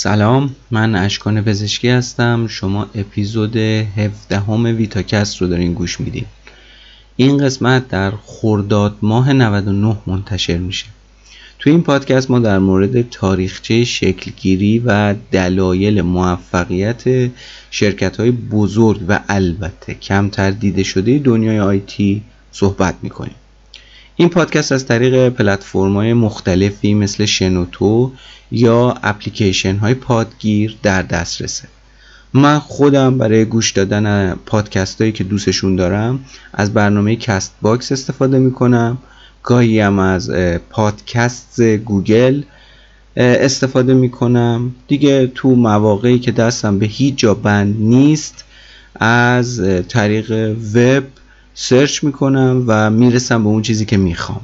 سلام من اشکان پزشکی هستم. شما اپیزود 17 همه ویتاکست رو دارین گوش میدین. این قسمت در خرداد ماه 99 منتشر میشه. تو این پادکست ما در مورد تاریخچه شکلگیری و دلایل موفقیت شرکت های بزرگ و البته کمتر دیده شده دنیای آیتی صحبت می‌کنیم. این پادکست از طریق پلتفرم های مختلفی مثل شنوتو یا اپلیکیشن های پادگیر در دسترسه. من خودم برای گوش دادن پادکست هایی که دوستشون دارم از برنامه Castbox استفاده می‌کنم. گاهی هم از پادکست گوگل استفاده می‌کنم. دیگه تو مواقعی که دستم به هیچ جا بند نیست از طریق وب search می‌کنم و می‌رسم به اون چیزی که می‌خوام.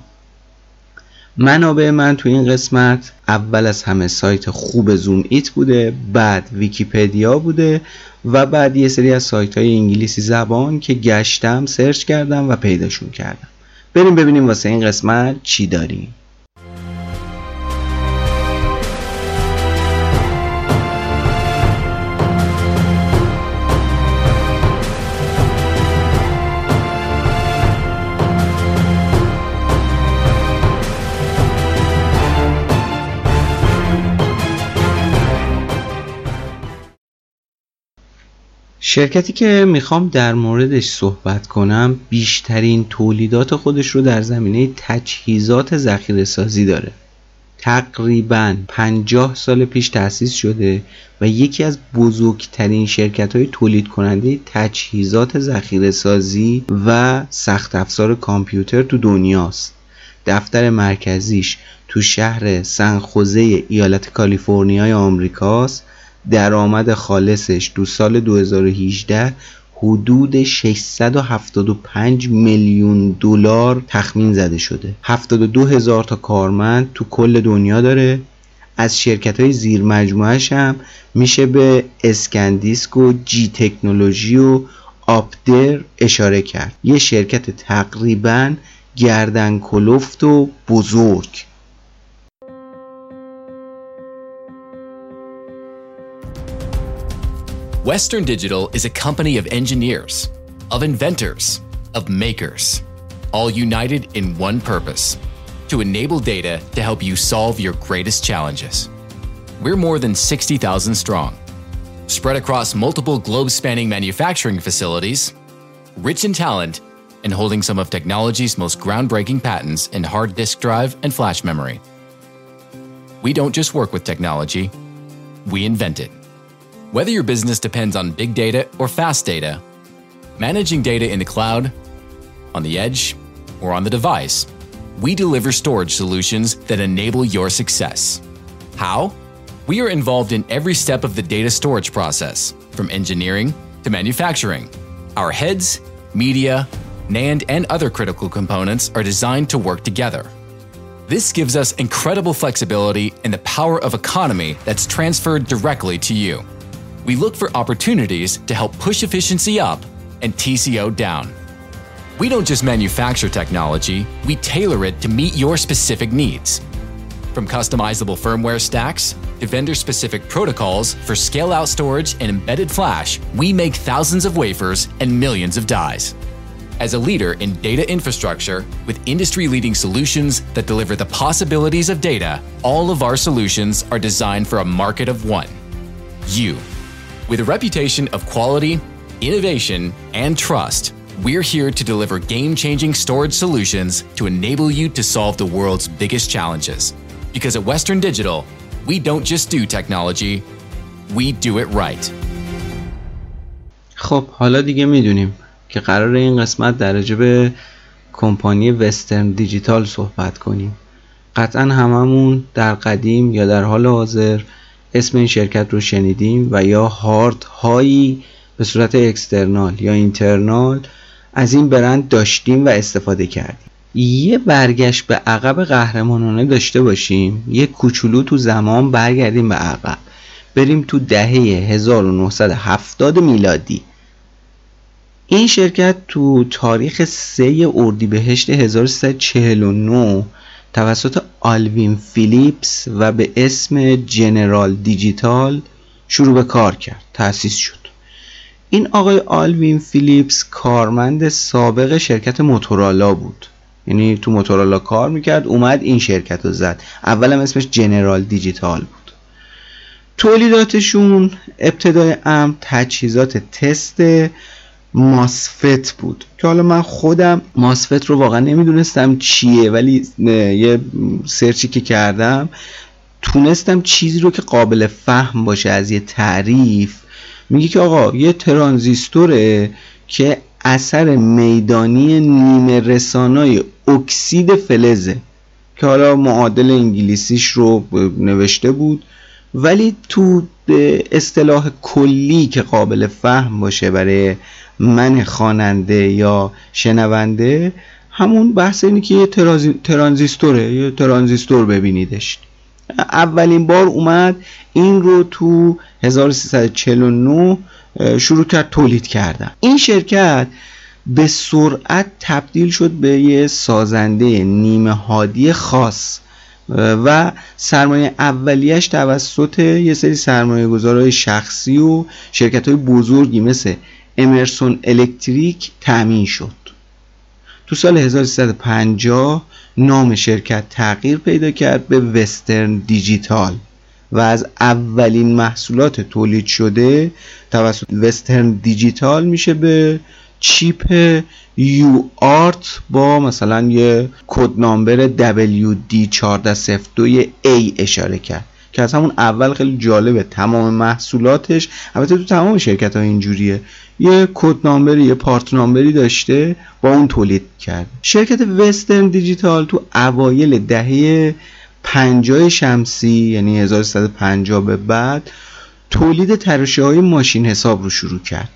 منابع من تو این قسمت اول از همه سایت خوب زوم ایت بوده بعد ویکیپدیا بوده و بعد یه سری از سایت های انگلیسی زبان که گشتم سرچ کردم و پیداشون کردم. بریم ببینیم واسه این قسمت چی داریم. شرکتی که می‌خوام در موردش صحبت کنم بیشترین تولیدات خودش رو در زمینه تجهیزات ذخیره سازی داره. تقریبا 50 سال پیش تأسیس شده و یکی از بزرگترین شرکت های تولید کننده تجهیزات ذخیره سازی و سخت افزار کامپیوتر تو دنیاست. دفتر مرکزیش تو شهر سنخوزه ایالت کالیفرنیای آمریکاست درآمد خالصش تو سال 2018 حدود 675 میلیون دلار تخمین زده شده. 72 هزار تا کارمند تو کل دنیا داره. از شرکت های زیر مجموعش هم میشه به اسکندیسک و جی تکنولوژی و آپدر اشاره کرد. یه شرکت تقریبا گردن کلفت و بزرگ. Western Digital is a company of engineers, of inventors, of makers, all united in one purpose to enable data to help you solve your greatest challenges. We're more than 60,000 strong, spread across multiple globe spanning manufacturing facilities, rich in talent, and holding some of technology's most groundbreaking patents in hard disk drive and flash memory. We don't just work with technology, we invent it. Whether your business depends on big data or fast data, managing data in the cloud, on the edge, or on the device, we deliver storage solutions that enable your success. How? We are involved in every step of the data storage process, from engineering to manufacturing. Our heads, media, NAND, and other critical components are designed to work together. This gives us incredible flexibility and the power of economy that's transferred directly to you we look for opportunities to help push efficiency up and TCO down. We don't just manufacture technology, we tailor it to meet your specific needs. From customizable firmware stacks to vendor specific protocols for scale out storage and embedded flash, we make thousands of wafers and millions of dies. As a leader in data infrastructure with industry leading solutions that deliver the possibilities of data, all of our solutions are designed for a market of one you. With a reputation of quality, innovation, and trust, we're here to deliver game changing storage solutions to enable you to solve the world's biggest challenges. Because at Western Digital, we don't just do technology, we do it right. خب حالا دیگه میدونیم که قرار این قسمت در به کمپانی وسترن دیجیتال صحبت کنیم قطعا هممون در قدیم یا در حال حاضر اسم این شرکت رو شنیدیم و یا هارد هایی به صورت اکسترنال یا اینترنال از این برند داشتیم و استفاده کردیم. یه برگشت به عقب قهرمانانه داشته باشیم یه کوچولو تو زمان برگردیم به عقب. بریم تو دهه 1970 میلادی. این شرکت تو تاریخ 3 اردیبهشت 1349 توسط آلوین فیلیپس و به اسم General Digital شروع به کار کرد تأسیس شد. این آقای آلوین فیلیپس کارمند سابق شرکت Motorola بود. یعنی تو Motorola کار می‌کرد اومد این شرکت رو زد. اولم اسمش General Digital بود. تولیداتشون ابتدای امر تجهیزات تست ماسفت بود. که حالا من خودم ماسفت رو واقعا نمی‌دونستم چیه ولی یه سرچی که کردم تونستم چیزی رو که قابل فهم باشه از یه تعریف. میگه که آقا یه ترانزیستوره که اثر میدانی نیمه رسانای اکسید فلزه. که حالا معادل انگلیسیش رو نوشته بود. ولی تو اصطلاح کلی که قابل فهم باشه برای من خواننده یا شنونده همون بحث اینه که یه ترانزیستوره یه ترانزیستور ببینیدش. اولین بار اومد این رو تو 1349 شروع کرد تولید کردن. این شرکت به سرعت تبدیل شد به یه سازنده نیمه هادی خاص و سرمایه اولیش توسط یه سری سرمایه گذارهای شخصی و شرکت های بزرگی مثل امرسون الکتریک تأمین شد. تو سال 1350 نام شرکت تغییر پیدا کرد به وسترن دیجیتال و از اولین محصولات تولید شده توسط Western Digital میشه به chip UART با مثلا یه code number WD1402A اشاره کرد. که از همون اول خیلی جالبه تمام محصولاتش. البته تو تمام شرکت ها اینجوریه. یه code number ی یه part number ی داشته با اون تولید کرد. شرکت Western Digital تو اوایل دهه 50 شمسی یعنی 1350 به بعد تولید تراشه های ماشین حساب رو شروع کرد.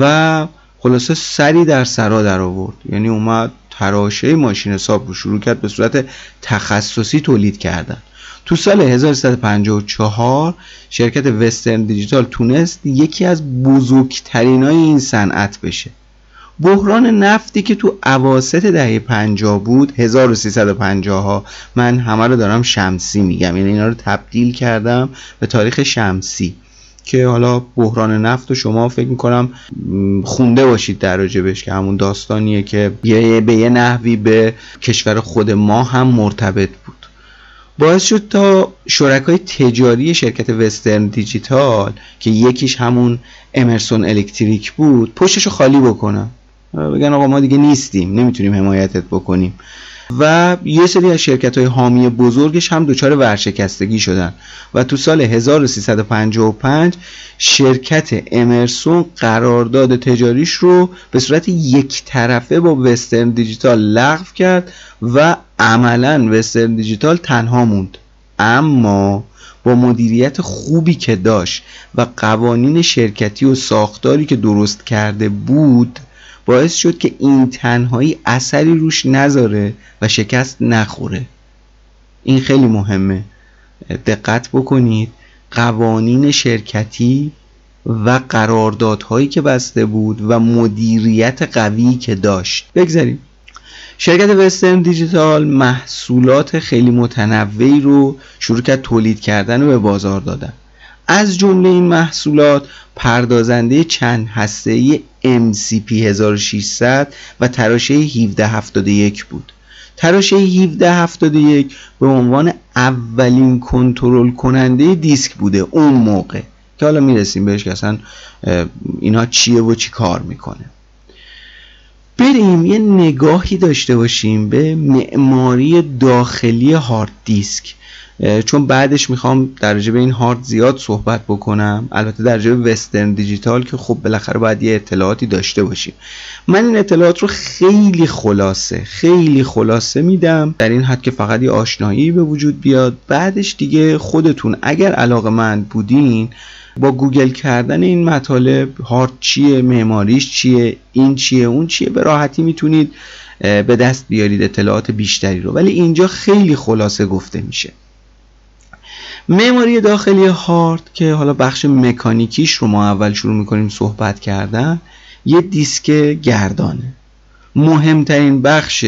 و خلاصه سری در سرا در آورد. یعنی اومد تراشه ماشین حساب رو شروع کرد به صورت تخصصی تولید کردن. تو سال 1354 شرکت وسترن دیجیتال تونست یکی از بزرگترین های این صنعت بشه. بحران نفتی که تو عواست دهه 50 بود 1350 ها من همه رو دارم شمسی میگم. یعنی اینا رو تبدیل کردم به تاریخ شمسی. که حالا بحران نفت و شما فکر می‌کنم خونده باشید در راجبش که همون داستانیه که به یه نحوی به کشور خود ما هم مرتبط بود. باعث شد تا شرکای تجاری شرکت وسترن دیجیتال که یکیش همون امرسون الکتریک بود پشتش رو خالی بکنن. بگن آقا ما دیگه نیستیم نمی‌تونیم حمایتت بکنیم. و یه سری از شرکت های حامی بزرگش هم دچار ورشکستگی شدن. و تو سال 1355 شرکت امرسون قرارداد تجاریش رو به صورت یک طرفه با وسترن دیجیتال لغو کرد و عملا وسترن دیجیتال تنها موند. اما با مدیریت خوبی که داشت و قوانین شرکتی و ساختاری که درست کرده بود باعث شد که این تنهایی اثری روش نذاره و شکست نخوره. این خیلی مهمه. دقت بکنید قوانین شرکتی و قراردادهایی که بسته بود و مدیریت قوی که داشت. بگذاریم. شرکت وسترن دیجیتال محصولات خیلی متنوعی رو شروع کرد تولید کردن و به بازار دادن. از جمله این محصولات پردازنده چند هسته‌ای MCP 1600 و تراشه 1771 بود. تراشه 1771 به عنوان اولین کنترل کننده دیسک بوده اون موقع. که حالا می‌رسیم بهش که اصلا اینها چیه و چی کار می‌کنه. بریم یه نگاهی داشته باشیم به معماری داخلی هارد دیسک. چون بعدش می‌خوام در به این هارد زیاد صحبت بکنم. البته در به وسترن دیجیتال که خب بالاخره باید یه اطلاعاتی داشته باشیم. من این اطلاعات رو خیلی خلاصه خیلی خلاصه میدم. در این حد که فقط یه آشنایی به وجود بیاد. بعدش دیگه خودتون اگر علاقه من بودین با گوگل کردن این مطالب هارد چیه معماریش چیه این چیه اون چیه به راحتی می‌تونید به دست بیارید اطلاعات بیشتری رو. ولی اینجا خیلی خلاصه گفته میشه. معماری داخلی هارد که حالا بخش مکانیکیش رو ما اول شروع می‌کنیم صحبت کردن یه دیسک گردانه. مهمترین بخش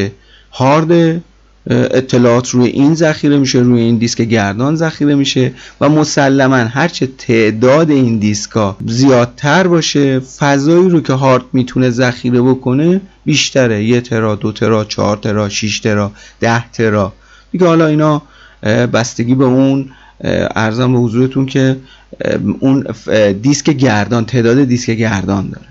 هارد اطلاعات روی این ذخیره میشه روی این دیسک گردان ذخیره میشه و مسلما هرچه تعداد این دیسکا زیادتر باشه فضایی رو که هارد می‌تونه ذخیره بکنه بیشتره. یه ترا دو ترا چهار ترا 6 ترا ده ترا. دیگه حالا اینا بستگی به اون ارزم به حضورتون که اون دیسک گردان تعداد دیسک گردان داره.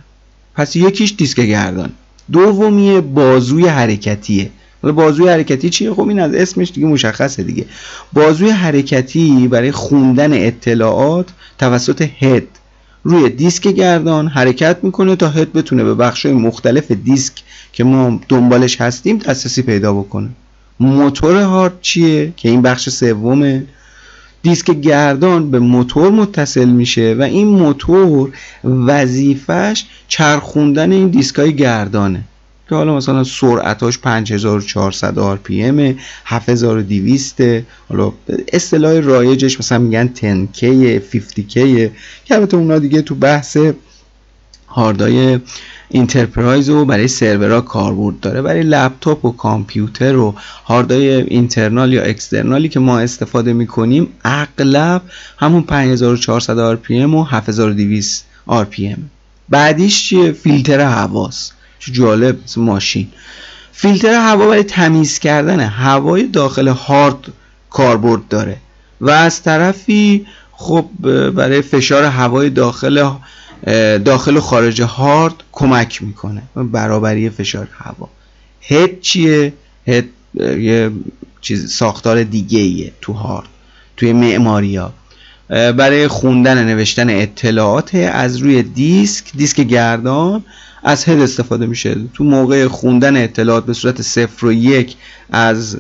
پس یکیش دیسک گردان. دومی بازوی حرکتیه. حالا بازوی حرکتی چیه؟ خب این از اسمش دیگه مشخصه دیگه. بازوی حرکتی برای خوندن اطلاعات توسط هد روی دیسک گردان حرکت می‌کنه تا هد بتونه به بخش مختلف دیسک که ما دنبالش هستیم دسترسی پیدا بکنه. موتور هارد چیه؟ که این بخش سومه. دیسک گردان به موتور متصل میشه و این موتور وظیفش چرخوندن این دیسک های گردانه. که حالا مثلا سرعتاش 5400 RPM 7200 حالا اصطلاح رایجش مثلا میگن 10K 50K که البته اونا دیگه تو بحث هاردای enterprise و برای سرورها کاربرد داره. برای لپتاپ و کامپیوتر و هاردای internal یا external ی که ما استفاده می‌کنیم اغلب همون 5400 RPM و 7200 RPM بعدیش چیه؟ فیلتر هواست چه جالب ماشین. فیلتر هوا برای تمیز کردن هوای داخل هارد کاربرد داره. و از طرفی خب برای فشار هوای داخل داخل و خارج هارد کمک می‌کنه. برابری فشار هوا. هد چیه؟ هد یه چیز ساختار دیگه ایه تو هارد توی معماری ها برای خوندن نوشتن اطلاعات از روی دیسک دیسک گردان از هد استفاده میشه. تو موقع خوندن اطلاعات به صورت صفر و یک از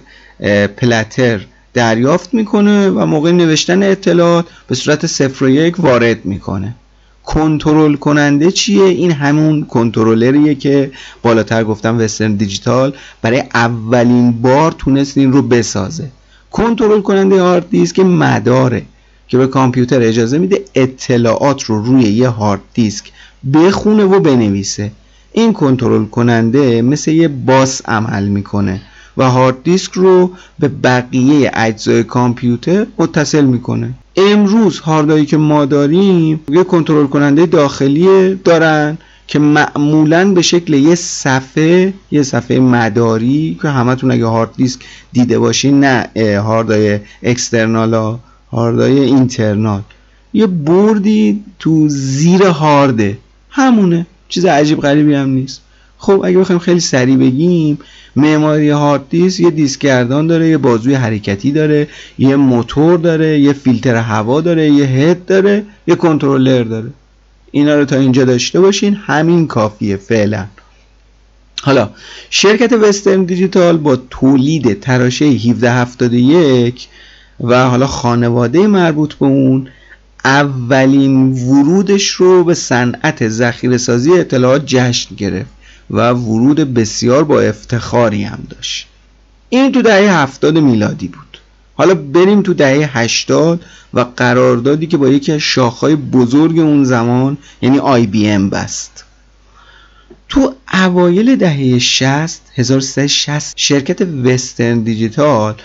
پلتر دریافت می‌کنه و موقع نوشتن اطلاعات به صورت صفر و یک وارد می‌کنه. کنترل کننده چیه؟ این همون کنترلریه که بالاتر گفتم وسترن دیجیتال برای اولین بار تونست این رو بسازه. کنترل کننده هارد دیسک مداره که به کامپیوتر اجازه میده اطلاعات رو روی یه هارد دیسک بخونه و بنویسه. این کنترل کننده مثل یه باس عمل می‌کنه. و هارد دیسک رو به بقیه اجزای کامپیوتر متصل می‌کنه. امروز هاردایی که ما داریم یه کنترل کننده داخلی دارن که معمولا به شکل یه صفحه یه صفحه مداری که همتون اگه هارد دیسک دیده باشین نه هاردای اکسترنال ها هاردای اینترنال یه بردی تو زیر هارده همونه. چیز عجیب غریبی هم نیست. خب اگه بخوایم خیلی سریع بگیم معماری هارد دیسک یه دیسک گردان داره یه بازوی حرکتی داره یه موتور داره یه فیلتر هوا داره یه هد داره یه کنترلر داره. اینا رو تا اینجا داشته باشین همین کافیه فعلا. حالا شرکت وسترن دیجیتال با تولید تراشه 1771 و حالا خانواده مربوط به اون اولین ورودش رو به صنعت ذخیره سازی اطلاعات جشن گرفت. و ورود بسیار با افتخاری هم داشت. این تو دهه هفتاد میلادی بود. حالا بریم تو دهه هشتاد و قراردادی که با یکی از شاخهای بزرگ اون زمان یعنی آی بی ام بست. تو اوایل دهه 60 1360 شرکت وسترن دیجیتال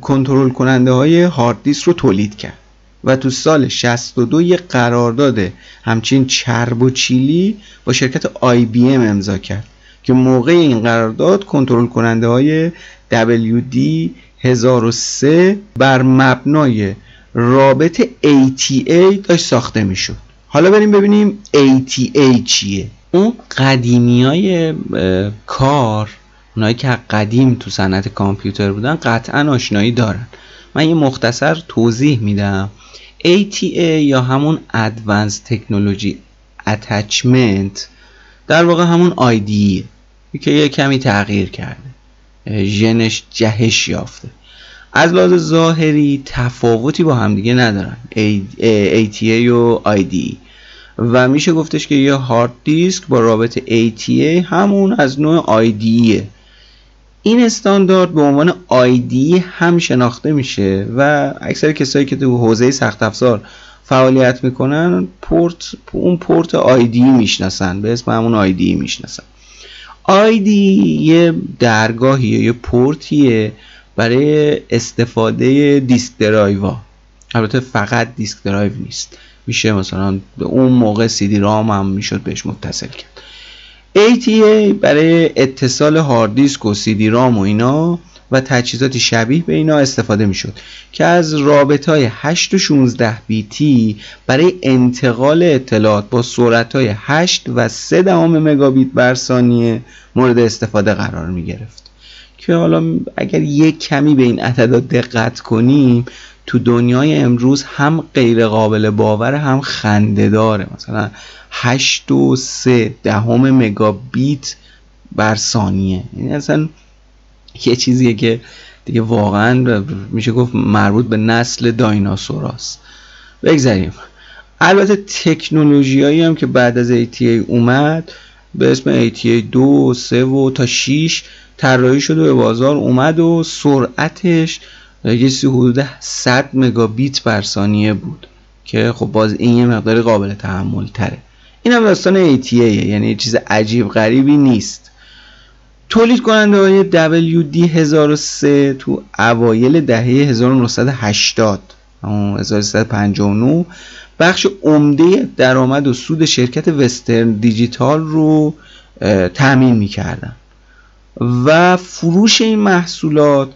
کنترل کننده های هارد دیسک رو تولید کرد. و تو سال 62 یه قرارداد همچین چرب و چیلی با شرکت آی بی ام امضا کرد که موقع این قرارداد کنترل کننده های WD 1003 بر مبنای رابط ATA داشت ساخته می‌شد. حالا بریم ببینیم ATA چیه. اون قدیمی های کار اونایی که قدیم تو صنعت کامپیوتر بودن قطعا آشنایی دارن. من یه مختصر توضیح میدم. ATA یا همون Advanced Technology Attachment در واقع همون IDE که یه کمی تغییر کرده. ژنش جهش یافته. از لحاظ ظاهری تفاوتی با همدیگه ندارن. ATA و IDE و میشه گفتش که یه هارد دیسک با رابط ATA همون از نوع IDE این استاندارد به عنوان آیدی هم شناخته میشه و اکثر کسایی که تو حوزه سخت افزار فعالیت می‌کنن پورت اون port IDE می‌شناسن به اسم همون IDE می‌شناسن. IDE یه درگاهیه یه پورتیه برای استفاده disk drive ا البته فقط disk drive نیست. میشه مثلا اون موقع CD-ROM هم می‌شد بهش متصل کرد. ATA برای اتصال هارد دیسک و CD-ROM و اینا و تجهیزاتی شبیه به اینا استفاده می‌شد که از رابط های 8 و 16 بیتی برای انتقال اطلاعات با سرعت های 8 و 3 دهم مگابیت بر ثانیه مورد استفاده قرار می گرفت که حالا اگر یک کمی به این عددات دقت کنیم تو دنیای امروز هم غیر قابل باور هم خنده داره. مثلا 8 و 3 دهم مگابیت بر ثانیه. یعنی اصلا یه چیزیه که دیگه واقعا میشه گفت مربوط به نسل دایناسوراست بگذاریم. البته تکنولوژی هم که بعد از ATA اومد به اسم ATA 2 3 و تا 6 طراحی شده به بازار اومد و سرعتش چیزی حدود 100 مگابیت بر ثانیه بود که خب باز این یه مقدار قابل تحمل تره این هم داستان ATA یعنی چیز عجیب غریبی نیست. تولید کننده های WD 1003 تو اوایل دهه 1980 1359 بخش عمده درآمد و سود شرکت وسترن دیجیتال رو تأمین می‌کردن. و فروش این محصولات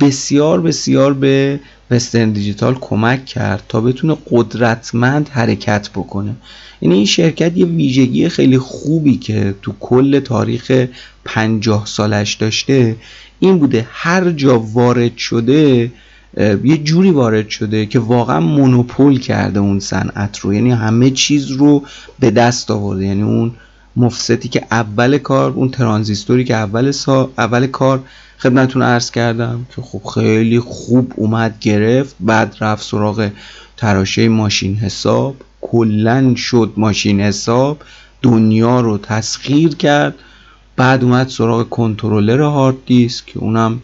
بسیار بسیار به وسترن دیجیتال کمک کرد تا بتونه قدرتمند حرکت بکنه. یعنی این شرکت یه ویژگی خیلی خوبی که تو کل تاریخ پنجاه سالش داشته این بوده هر جا وارد شده یه جوری وارد شده که واقعا مونوپول کرده اون صنعت رو. یعنی همه چیز رو به دست آورده. یعنی اون مفسدی که اول کار اون ترانزیستوری که اول, سا... اول کار خدمتتون عرض کردم که خب خیلی خوب اومد گرفت بعد رفت سراغ تراشه ماشین حساب. کلا شد ماشین حساب. دنیا رو تسخیر کرد. بعد اومد سراغ کنترلر هارد دیسک که اونم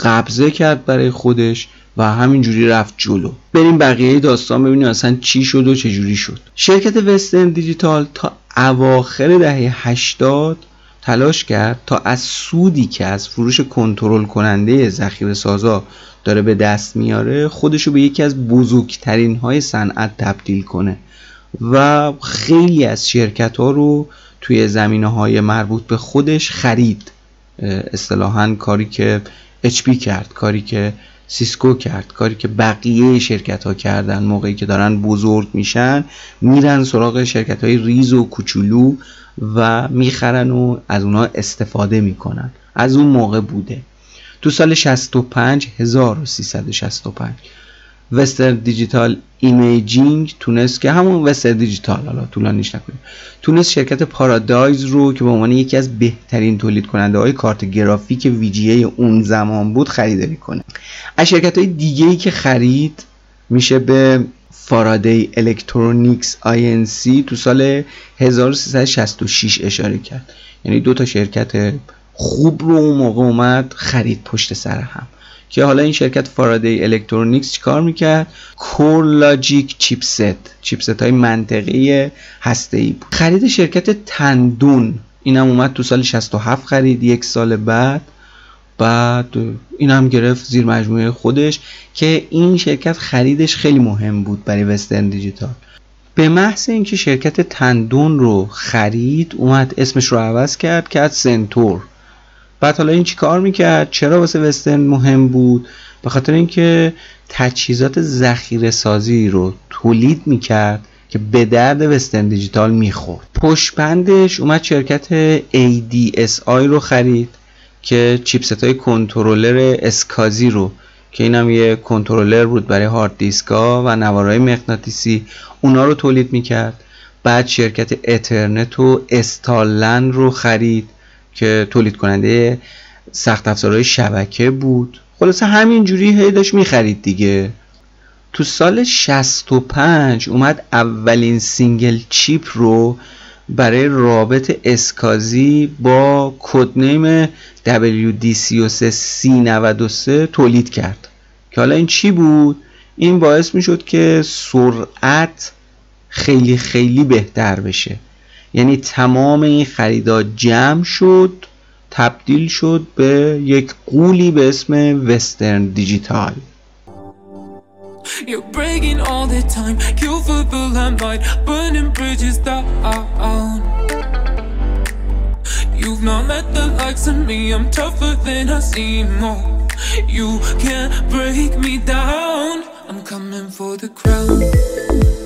قبضه کرد برای خودش. و همینجوری رفت جلو. بریم بقیه داستان ببینیم اصلا چی شد و چجوری شد. شرکت وسترن دیجیتال تا اواخر دهه 80 تلاش کرد تا از سودی که از فروش کنترل کننده ذخیره سازا داره به دست میاره خودشو به یکی از بزرگترین های صنعت تبدیل کنه. و خیلی از شرکت ها رو توی زمینه های مربوط به خودش خرید. اصطلاحا کاری که HP کرد کاری که Cisco کرد. کاری که بقیه شرکت ها کردن موقعی که دارن بزرگ میشن میرن سراغ شرکت های ریز و کوچولو و می‌خرن و از اونها استفاده می‌کنن. از اون موقع بوده. تو سال 65 1365 Western Digital Imaging تونست که همون Western Digital حالا طولانیش نکنیم. تونست شرکت Paradise رو که به عنوان یکی از بهترین تولید کننده های کارت گرافیک VGA اون زمان بود خریداری کنه از شرکت های دیگه ای که خرید میشه به Faraday Electronics سی تو سال 1366 اشاره کرد. یعنی دو تا شرکت خوب رو اون موقع اومد خرید پشت سر هم. که حالا این شرکت Faraday Electronics چیکار می‌کرد؟ core logic chipset. چیپست های منطقی هسته ای بود. خرید شرکت Tandon. اینم اومد تو سال 67 خرید یک سال بعد. بعد این هم گرفت زیر مجموعه خودش که این شرکت خریدش خیلی مهم بود برای Western Digital. به محض اینکه شرکت تندون رو خرید اومد اسمش رو عوض کرد کرد سنتور. بعد حالا این چی کار می‌کرد؟ چرا واسه وسترن مهم بود؟ به خاطر اینکه تجهیزات ذخیره سازی رو تولید می‌کرد که به درد وسترن دیجیتال می‌خورد. پشت بندش اومد شرکت ADSI رو خرید که چیپست های کنترلر اسکازی رو که اینم یه کنترلر بود برای هارد دیسکا و نوارهای مغناطیسی اونا رو تولید می‌کرد. بعد شرکت Ethernet و StarLAN رو خرید. که تولید کننده سخت افزارهای شبکه بود. خلاصه همینجوری هی داشت می‌خرید دیگه. تو سال 65 اومد اولین single chip رو برای رابط SCSI با code name WD33C93 تولید کرد. که حالا این چی بود؟ این باعث می شد که سرعت خیلی خیلی بهتر بشه. یعنی تمام این خریدات جمع شد تبدیل شد به یک قولی به اسم وسترن دیجیتال You're breaking all the time, kill for the limelight, burning bridges down. You've not met the likes of me, I'm tougher than I seem. Oh, you can't break me down. I'm coming for the crown.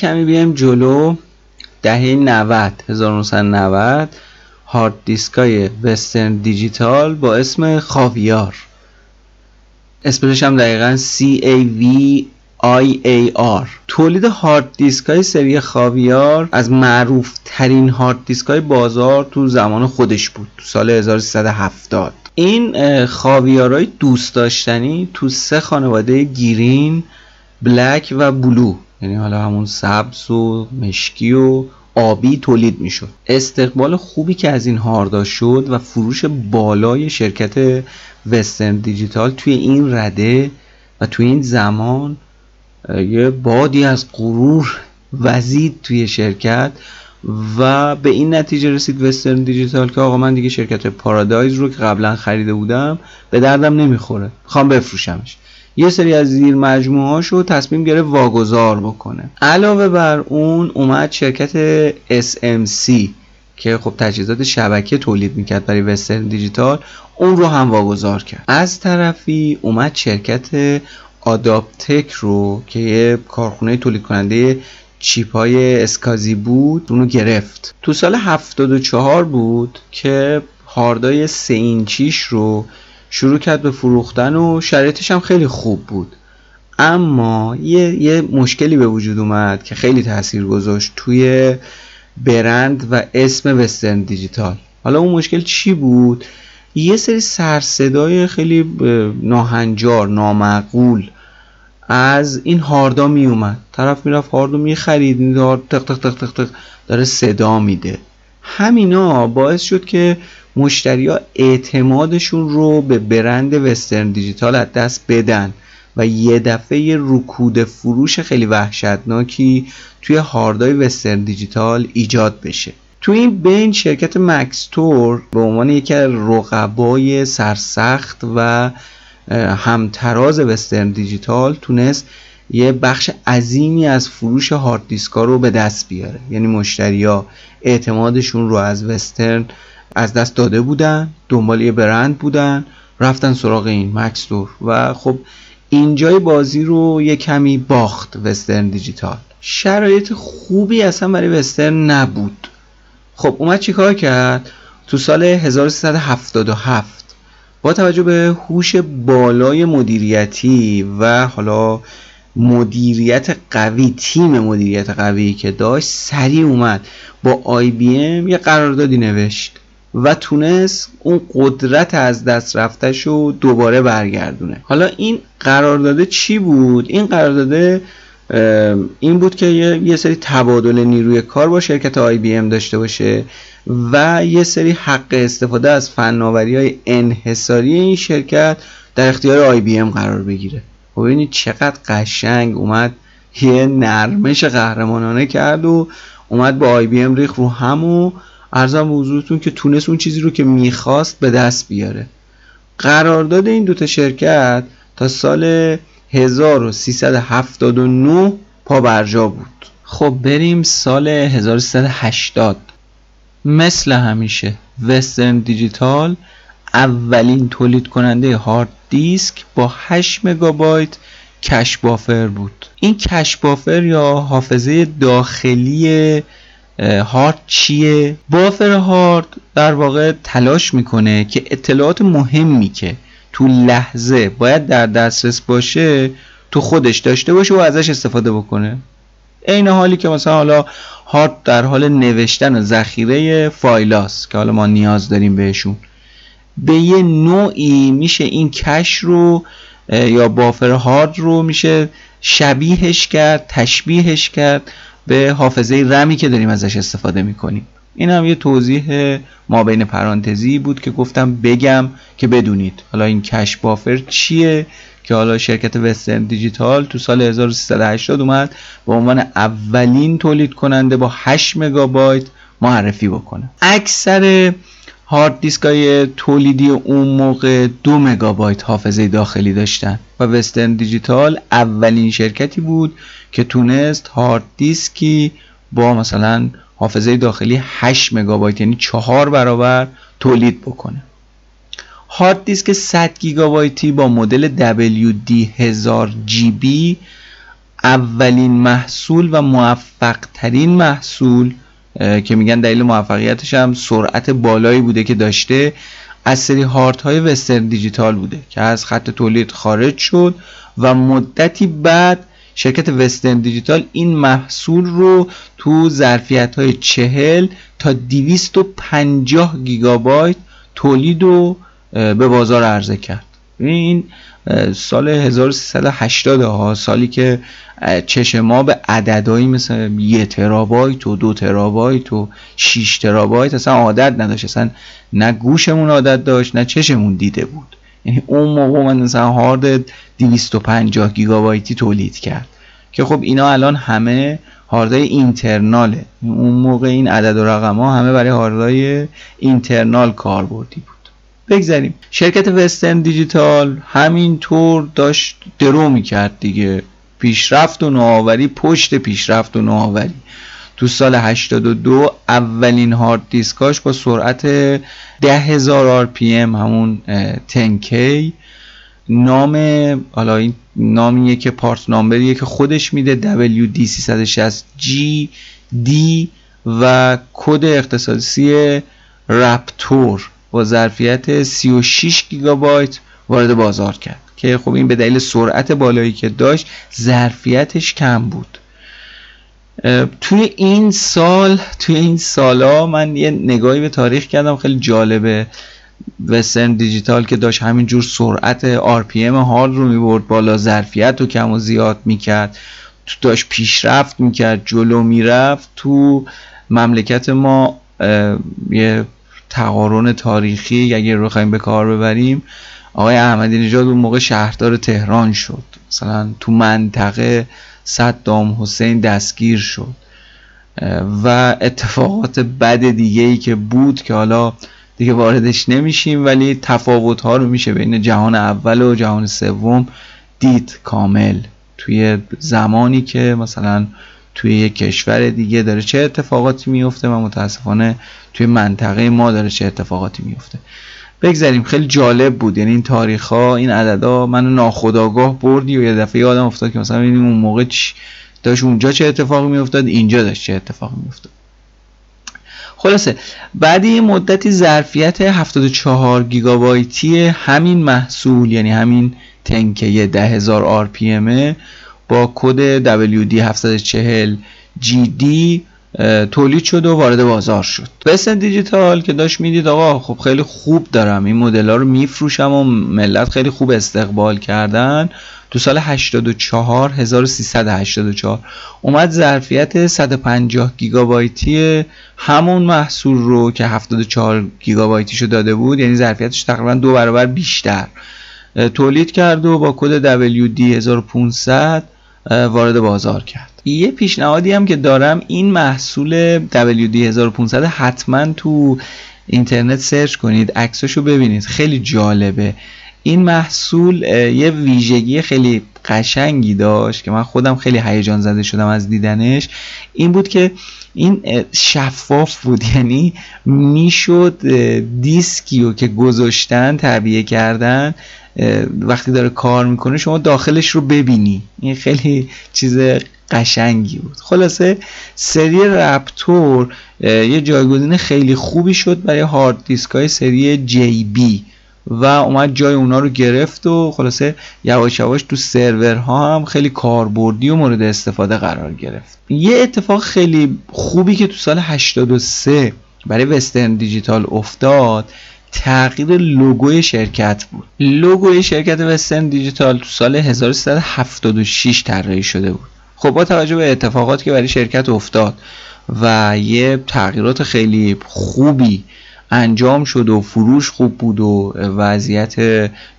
کمی بیایم جلو. دهه 90 1990 هارد دیسکای وسترن دیجیتال با اسم خاویار. اسمش هم دقیقا C A V I A R. تولید هارد دیسک های سری خاویار از معروف ترین هارد دیسک های بازار تو زمان خودش بود تو سال 1370 این خاویارهای دوست داشتنی تو سه خانواده گیرین بلک و بلو. یعنی حالا همون سبز و مشکی و آبی تولید می‌شد. استقبال خوبی که از این هاردا شد و فروش بالای شرکت وسترن دیجیتال توی این رده و توی این زمان یه بادی از غرور وزید توی شرکت و به این نتیجه رسید وسترن دیجیتال که آقا من دیگه شرکت پارادایز رو که قبلا خریده بودم به دردم نمی‌خوره. می‌خوام بفروشمش. یه سری از زیر مجموعه رو تصمیم گرفت واگذار بکنه. علاوه بر اون اومد شرکت SMC که خب تجهیزات شبکه تولید می‌کرد برای وسترن دیجیتال اون رو هم واگذار کرد. از طرفی اومد شرکت آداپتک رو که یه کارخونه تولید کننده چیپ های اسکازی بود اونو گرفت. تو سال 74 بود که هاردای سه اینچیش رو شروع کرد به فروختن و شرایطش هم خیلی خوب بود. اما یه, یه مشکلی به وجود اومد که خیلی تاثیر گذاشت توی برند و اسم وسترن دیجیتال. حالا اون مشکل چی بود؟ یه سری سرصدای خیلی ناهنجار نامعقول از این هاردا می اومد. طرف می‌رفت هاردو می‌خرید این هارد تق تق تق تق تق داره صدا میده. همینا باعث شد که مشتریا اعتمادشون رو به برند وسترن دیجیتال از دست بدن و یه دفعه رکود فروش خیلی وحشتناکی توی هاردای وسترن دیجیتال ایجاد بشه. تو این بین شرکت مکستور به عنوان یکی از رقبای سرسخت و همتراز وسترن دیجیتال تونست یه بخش عظیمی از فروش هارد دیسکا رو به دست بیاره. یعنی مشتریا اعتمادشون رو از وسترن از دست داده بودن دنبال یه برند بودن رفتن سراغ این مکستور و خب اینجای بازی رو یه کمی باخت وسترن دیجیتال. شرایط خوبی اصلا برای وسترن نبود. خب اومد چیکار کرد؟ تو سال 1377 با توجه به هوش بالای مدیریتی و حالا مدیریت قوی تیم مدیریت قوی که داشت سریع اومد. با IBM یه قراردادی نوشت. و تونست اون قدرت از دست رفتش رو دوباره برگردونه. حالا این قرارداده چی بود؟ این قرارداده این بود که یه سری تبادل نیروی کار با شرکت IBM داشته باشه و یه سری حق استفاده از فناوری های انحصاری این شرکت در اختیار IBM قرار بگیره. خب ببینید چقدر قشنگ اومد یه نرمش قهرمانانه کرد و اومد با آی بی ام ریخ رو هم و ارزم به حضورتون که تونست اون چیزی رو که می‌خواست به دست بیاره. قرارداد این دوتا شرکت تا سال 1379 پا برجا بود. خب بریم سال 1380 مثل همیشه وسترن دیجیتال اولین تولید کننده هارد دیسک با 8 مگابایت کش بافر بود. این کش بافر یا حافظه داخلی هارد چیه؟ بافر هارد در واقع تلاش می‌کنه که اطلاعات مهمی که تو لحظه باید در دسترس باشه تو خودش داشته باشه و ازش استفاده بکنه. عین حالی که مثلا حالا هارد در حال نوشتن و ذخیره فایلاست که حالا ما نیاز داریم بهشون به یه نوعی میشه این کش رو یا بافر هارد رو میشه شبیهش کرد تشبیهش کرد. به حافظه رمی که داریم ازش استفاده می‌کنیم. این هم یه توضیح ما بین پرانتزی بود که گفتم بگم که بدونید. حالا این کش بافر چیه که حالا شرکت وسترن دیجیتال تو سال 1380 اومد به عنوان اولین تولید کننده با 8 مگابایت معرفی بکنه. اکثر هارد دیسک های تولیدی اون موقع دو مگابایت حافظه داخلی داشتن و Western Digital اولین شرکتی بود که تونست هارد دیسکی با مثلا حافظه داخلی 8 مگابایت یعنی چهار برابر تولید بکنه. هارد دیسک 100 گیگابایتی با مدل WD 1000 GB اولین محصول و موفق ترین محصول که میگن دلیل موفقیتش هم سرعت بالایی بوده که داشته از سری هارت های وسترن دیجیتال بوده که از خط تولید خارج شد و مدتی بعد شرکت وسترن دیجیتال این محصول رو تو ظرفیت های 40 تا 250 گیگابایت تولید و به بازار عرضه کرد. این سال 1380 ها سالی که چشم ما به عددهایی مثل یه ترابایت و دو ترابایت و 6 ترابایت اصلا عادت نداشت. اصلا نه گوشمون عادت داشت نه چشمون دیده بود. یعنی اون موقع من مثلا هارد 250 گیگابایتی تولید کرد. که خب اینا الان همه هاردهای اینترناله. اون موقع این عدد و رقم ها همه برای هاردهای اینترنال کاربردی بود. بگذاریم. شرکت وسترن دیجیتال همینطور داشت درو می‌کرد دیگه. پیشرفت و نوآوری پشت پیشرفت و نوآوری. تو سال 82 اولین هارد دیسکاش با سرعت 10000 RPM همون 10K نام حالا این نامیه که پارت نامبریه که خودش میده WD360G D و کد اختصاصی رپتور با ظرفیت 36 گیگابایت وارد بازار کرد. که خب این به دلیل سرعت بالایی که داشت ظرفیتش کم بود. توی این سال توی این سالا من یه نگاهی به تاریخ کردم خیلی جالبه. وسترن دیجیتال که داشت همینجور سرعت RPM هارد رو می‌برد بالا ظرفیت رو کم و زیاد می‌کرد. تو داشت پیشرفت می‌کرد جلو می‌رفت. تو مملکت ما یه تقارن تاریخی اگر رو به کار ببریم آقای احمدی نژاد اون موقع شهردار تهران شد. مثلا تو منطقه صدام حسین دستگیر شد. و اتفاقات بد دیگه ای که بود که حالا دیگه واردش نمیشیم ولی تفاوت ها رو میشه بین جهان اول و جهان سوم دید کامل. توی زمانی که مثلا توی یک کشور دیگه داره چه اتفاقاتی میفته و متاسفانه توی منطقه ما داره چه اتفاقاتی میفته بگذاریم. خیلی جالب بود. یعنی این تاریخ ها این عددا منو ناخداگاه بردی و یه دفعه یادم افتاد که مثلا ببینیم اون موقع داشت اونجا چه اتفاقی میافتاد اینجا داشت چه اتفاقی میافتاد. خلاصه بعد یه مدتی ظرفیت 74 گیگابایتی همین محصول یعنی همین تنکه 10000 RPM با کد WD740 GD تولید شد و وارد بازار شد. بسن دیجیتال که داشت می‌دید آقا خب خیلی خوب دارم. این مدل ها رو میفروشم و ملت خیلی خوب استقبال کردن. تو سال 84 1384 اومد ظرفیت 150 گیگابایتی همون محصول رو که 74 گیگابایتیشو داده بود یعنی ظرفیتش تقریبا دو برابر بیشتر. تولید کرد و با کد WD 1500 وارد بازار کرد. یه پیشنهادی هم که دارم این محصول WD 1500 حتما تو اینترنت سرچ کنید عکساشو ببینید. خیلی جالبه. این محصول یه ویژگی خیلی قشنگی داشت که من خودم خیلی هیجان زده شدم از دیدنش. این بود که این شفاف بود. یعنی می‌شد دیسکی رو که گذاشتن تعبیه کردن وقتی داره کار می‌کنه شما داخلش رو ببینی. این خیلی چیز قشنگی بود. خلاصه سری رپتور یه جایگزین خیلی خوبی شد برای هارد دیسک های سری جی بی و اومد جای اونا رو گرفت و خلاصه یواش یواش تو سرورها هم خیلی کاربردی و مورد استفاده قرار گرفت. یه اتفاق خیلی خوبی که تو سال 83 برای وسترن دیجیتال افتاد تغییر لوگوی شرکت بود. لوگوی شرکت وسترن دیجیتال تو سال 1376 طراحی شده بود. خب با توجه به اتفاقاتی که برای شرکت افتاد و یه تغییرات خیلی خوبی انجام شد و فروش خوب بود و وضعیت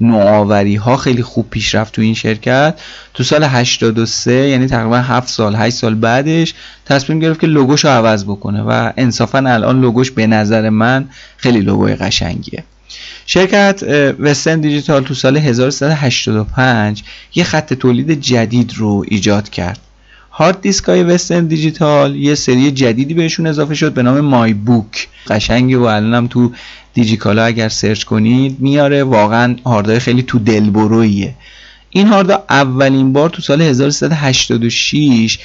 نوآوری ها خیلی خوب پیش رفت تو این شرکت. تو سال 83 یعنی تقریبا 7 سال 8 سال بعدش تصمیم گرفت که لوگوش رو عوض بکنه و انصافا الان لوگوش به نظر من خیلی لوگوی قشنگیه. شرکت Western Digital تو سال 1385 یه خط تولید جدید رو ایجاد کرد. هارد دیسک های Western Digital یه سری جدیدی بهشون اضافه شد به نام My Book. قشنگی و الانم تو دیجیکالا اگر سرچ کنید میاره. واقعا هاردای خیلی تو دلبرویه این هاردا اولین بار تو سال 1386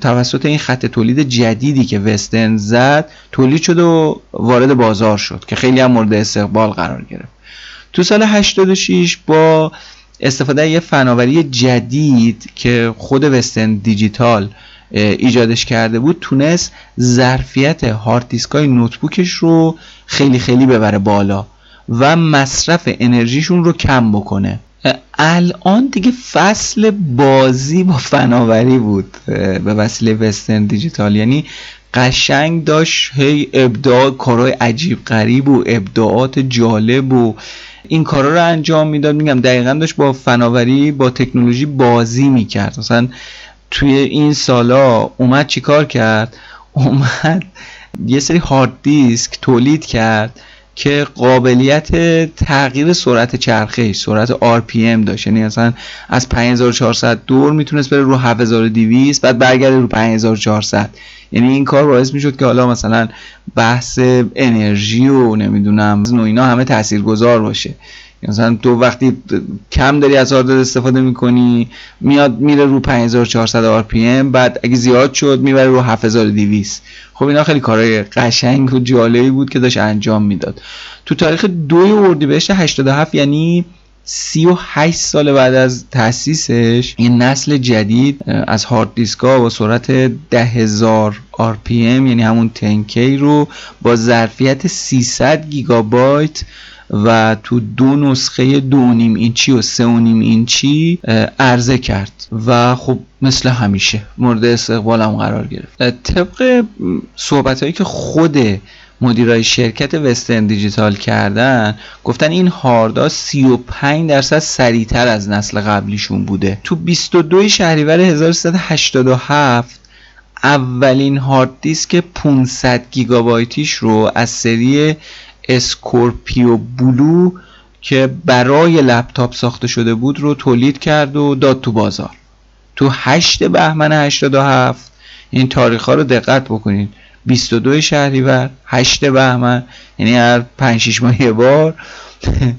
توسط این خط تولید جدیدی که وسترن زد تولید شد و وارد بازار شد که خیلی هم مورد استقبال قرار گرفت. تو سال 86 با استفاده یه فناوری جدید که خود وستن دیجیتال ایجادش کرده بود تونست ظرفیت هارد دیسک های نوتبوکش رو خیلی خیلی ببره بالا و مصرف انرژیشون رو کم بکنه. الان دیگه فصل بازی با فناوری بود به وسیله وسترن دیجیتال. یعنی قشنگ داشت. هی ابداع کارهای عجیب غریب و ابداعات جالب و این کارا رو انجام می‌داد. میگم دقیقا داشت با فناوری با تکنولوژی بازی می‌کرد. مثلا توی این سالا اومد چیکار کرد؟ اومد یه سری هارد دیسک تولید کرد. که قابلیت تغییر سرعت چرخش سرعت RPM داشت. یعنی مثلا از 5400 دور می‌تونست بره رو 7200 بعد برگرده رو 5400 یعنی این کار باعث می‌شد که حالا مثلا بحث انرژی و نمی‌دونم و اینا همه تاثیرگذار باشه. مثلا تو وقتی کم داری از هارد استفاده می‌کنی میاد میره رو 5400 RPM بعد اگه زیاد شد می‌بره رو 7200 خب اینا خیلی کارهای قشنگ و جالبی بود که داشت انجام می‌داد. تو تاریخ دوی اردیبهشت 87 یعنی 38 سال بعد از تاسیسش این نسل جدید از هارد دیسکا با سرعت 10000 RPM یعنی همون 10K رو با ظرفیت 300 گیگابایت و تو دو نسخه دو نیم اینچی و سه و نیم اینچی عرضه کرد و خب مثل همیشه مورد استقبال هم قرار گرفت. طبق صحبت هایی که خود مدیرای شرکت Western Digital کردن گفتن این هاردا 35 درصد سریعتر از نسل قبلیشون بوده. تو 22 شهریور 1387 اولین هارد دیسک 500 گیگابایتیش رو از سری Scorpio Blue که برای لپتاپ ساخته شده بود رو تولید کرد و داد تو بازار. تو 8 بهمن 87 این تاریخ ها رو دقت بکنید. 22 شهریور 8 بهمن یعنی هر 5 6 ماه یه بار.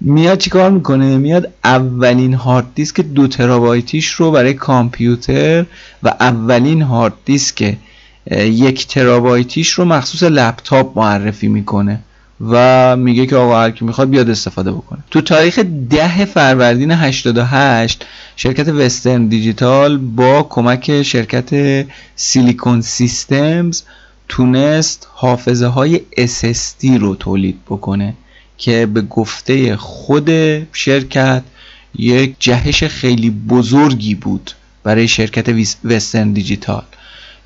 میاد چیکار می‌کنه؟ میاد اولین هارد دیسک دو ترابایتیش رو برای کامپیوتر و اولین هارد دیسک یک ترابایتیش رو مخصوص لپتاپ معرفی می‌کنه. و میگه که آقا هر کی می‌خواد بیاد استفاده بکنه. تو تاریخ ده فروردین 88 شرکت وسترن دیجیتال با کمک شرکت سیلیکون سیستمز تونست حافظه های SSD رو تولید بکنه که به گفته خود شرکت یک جهش خیلی بزرگی بود برای شرکت وسترن دیجیتال.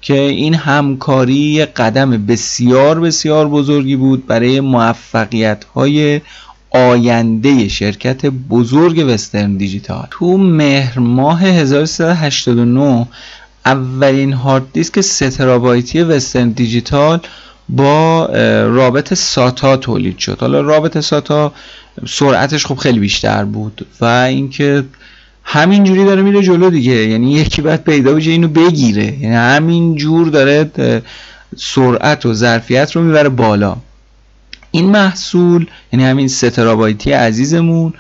که این همکاری قدم بسیار بسیار بزرگی بود برای موفقیت های آینده شرکت بزرگ وسترن دیجیتال. تو مهر ماه 1389 اولین هارد دیسک 3 ترابایتی وسترن دیجیتال با رابط ساتا تولید شد. حالا رابط ساتا سرعتش خب خیلی بیشتر بود و اینکه همینجوری داره میره جلو دیگه. یعنی یکی باید پیدا بشه اینو بگیره. یعنی همین جور داره سرعت و ظرفیت رو می‌بره بالا. این محصول یعنی همین سه ترابایتی عزیزمون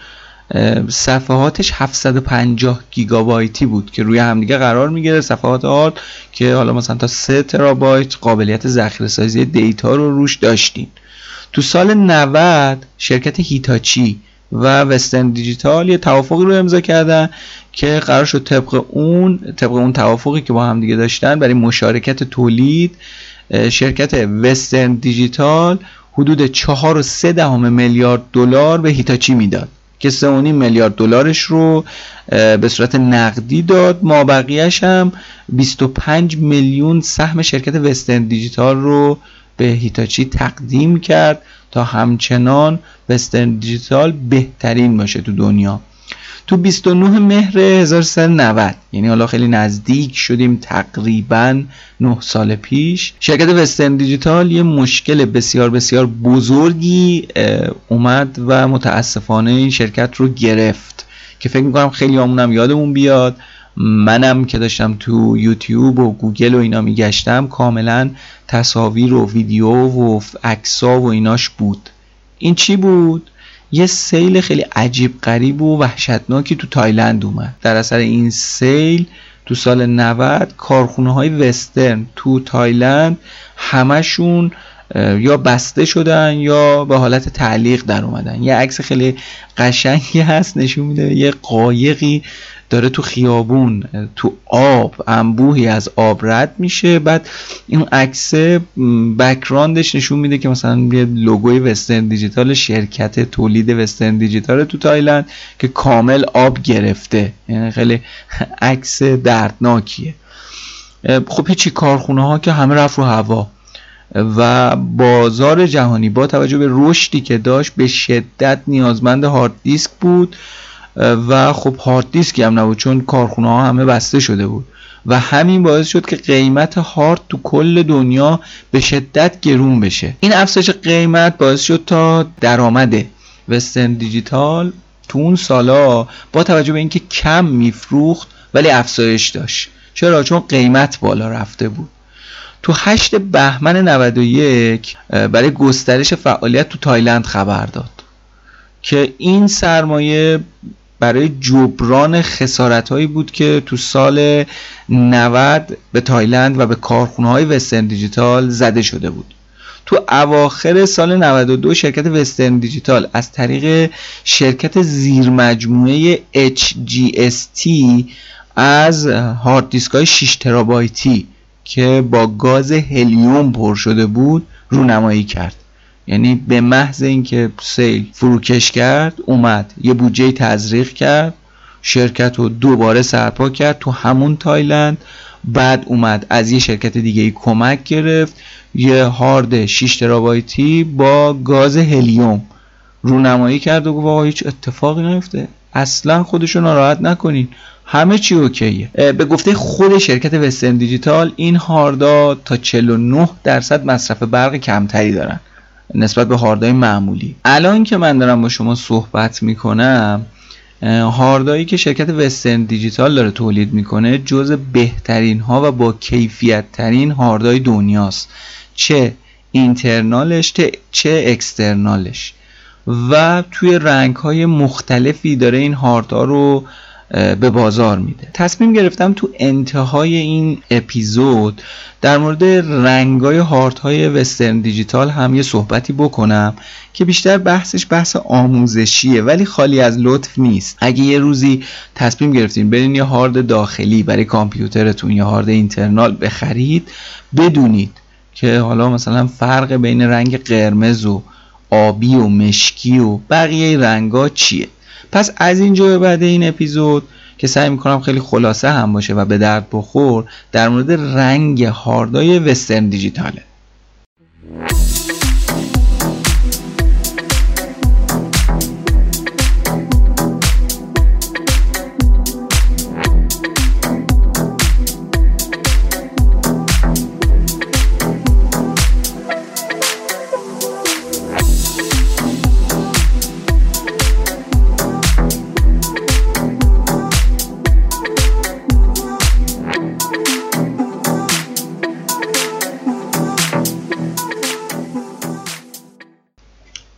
صفحاتش 750 گیگابایتی بود که روی همدیگه قرار می‌گیره صفحات هارد که حالا مثلا تا 3 ترابایت قابلیت ذخیره سازی دیتا رو روش داشتین. تو سال 90 شرکت هیتاچی و Western Digital یه توافقی رو امضا کردن که قرار شد طبق اون طبق اون توافقی که با هم دیگه داشتن برای مشارکت تولید شرکت وسترن دیجیتال حدود 4 و 3 دهم میلیارد دلار به هیتاچی می‌داد که 3.5 میلیارد دلارش رو به صورت نقدی داد. ما بقیهش هم 25 میلیون سهم شرکت وسترن دیجیتال رو به هیتاچی تقدیم کرد. تا همچنان وسترن دیجیتال بهترین باشه تو دنیا. تو 29 مهر 1390 یعنی حالا خیلی نزدیک شدیم تقریبا 9 سال پیش شرکت Western Digital یه مشکل بسیار بسیار بزرگی اومد و متاسفانه این شرکت رو گرفت که فکر می‌کنم خیلیامونم یادمون بیاد. منم که داشتم تو یوتیوب و گوگل و اینا میگشتم کاملا تصاویر و ویدیو و عکسا و ایناش بود. این چی بود؟ یه سیل خیلی عجیب غریب و وحشتناکی تو تایلند اومد. در اثر این سیل تو سال 90 کارخونه های وسترن تو تایلند همشون یا بسته شدن یا به حالت تعلیق در اومدن. یه عکس خیلی قشنگی هست نشون میده یه قایقی داره تو خیابون تو آب انبوهی از آب رد میشه. بعد این عکس background ش نشون میده که مثلا یه لوگوی Western Digital شرکت تولید Western Digital تو تایلند که کامل آب گرفته. یعنی خیلی عکس دردناکیه. خب هیچی کارخونه ها که همه رفت رو هوا. و بازار جهانی با توجه به رشدی که داشت به شدت نیازمند هارد دیسک بود. و خب هارد دیسکی هم نبود چون کارخونه ها همه بسته شده بود. و همین باعث شد که قیمت هارد تو کل دنیا به شدت گرون بشه. این افزایش قیمت باعث شد تا درآمد Western Digital تو اون سالا با توجه به اینکه کم میفروخت ولی افزایش داشت. چرا؟ چون قیمت بالا رفته بود. تو 8 بهمن 91 برای گسترش فعالیت تو تایلند خبر داد که این سرمایه برای جبران خسارت هایی بود که تو سال 90 به تایلند و به کارخونه های Western Digital زده شده بود. تو اواخر سال 92 شرکت Western Digital از طریق شرکت زیرمجموعه HGST از هارد دیسک های 6 ترابایتی که با گاز هلیوم پر شده بود رونمایی کرد. یعنی به محض اینکه سیل فروکش کرد اومد. یه بودجه تزریق کرد شرکت رو دوباره سرپا کرد تو همون تایلند. بعد اومد از یه شرکت دیگه ای کمک گرفت. یه هارد 6 ترابایتی با گاز هلیوم رونمایی کرد و گفت هیچ اتفاقی نیفته. اصلا خودشو ناراحت نکنین. همه چی اوکیه. به گفته خود شرکت وسترن دیجیتال این هاردا تا 49 درصد مصرف برق کمتری دارن. نسبت به هاردای معمولی. الان که من دارم با شما صحبت می‌کنم هاردایی که شرکت وسترن دیجیتال داره تولید می‌کنه جز بهترین ها و با کیفیت ترین هاردای دنیاست. چه اینترنالش چه اکسترنالش. و توی رنگ های مختلفی داره این هاردها رو به بازار میده. تصمیم گرفتم تو انتهای این اپیزود در مورد رنگای هارت های وسترن دیجیتال هم یه صحبتی بکنم که بیشتر بحثش بحث آموزشیه ولی خالی از لطف نیست. اگه یه روزی تصمیم گرفتین برین یه هارد داخلی برای کامپیوترتون یا هارد اینترنال بخرید بدونید که حالا مثلا فرق بین رنگ قرمز و آبی و مشکی و بقیه رنگا چیه. پس از اینجا به بعد این اپیزود که سعی می‌کنم خیلی خلاصه هم باشه و به درد بخور در مورد رنگ هاردای وسترن دیجیتاله.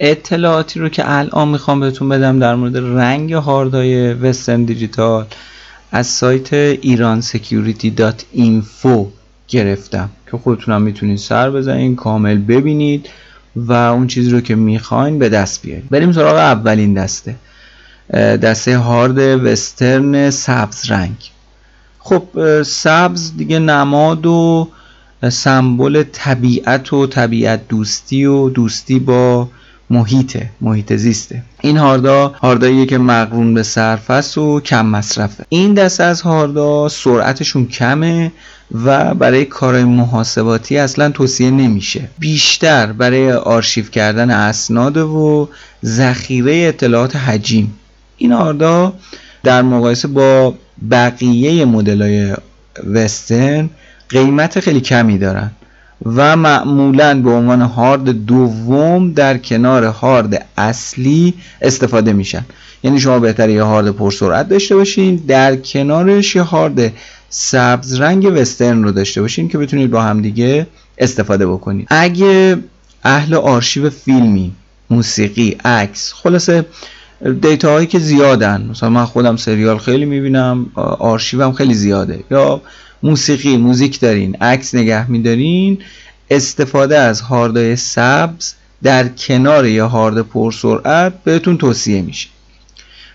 اطلاعاتی رو که الان می‌خوام بهتون بدم در مورد رنگ هاردای وسترن دیجیتال از سایت ایران info گرفتم که خودتونم می‌تونید سر بزنید کامل ببینید و اون چیزی رو که می‌خواین به دست بیارید. بریم سراغ اولین دسته. دسته هارد وسترن سبز رنگ. خب سبز دیگه نماد و سمبل طبیعت و طبیعت دوستی و دوستی با محیطه محیط زیسته. این هاردا هارداییه که مقرون به صرف و کم مصرفه این دسته از هاردا سرعتشون کمه و برای کارهای محاسباتی اصلا توصیه نمیشه. بیشتر برای آرشیو کردن اسناد و ذخیره اطلاعات حجیم. این هاردا در مقایسه با بقیه مدل وسترن قیمت خیلی کمی دارن. و معمولا به عنوان هارد دوم در کنار هارد اصلی استفاده میشن. یعنی شما بهتره یه هارد پرسرعت داشته باشین در کنارش یه هارد سبز رنگ وسترن رو داشته باشین که بتونید با همدیگه استفاده بکنید. اگه اهل آرشیو فیلمی موسیقی عکس خلاصه دیتا هایی که زیادن مثلا من خودم سریال خیلی می‌بینم آرشیوم خیلی زیاده یا موسیقی موزیک دارین عکس نگه میدارین. استفاده از هاردای سبز در کنار یا هارد پرسرعت بهتون توصیه میشه.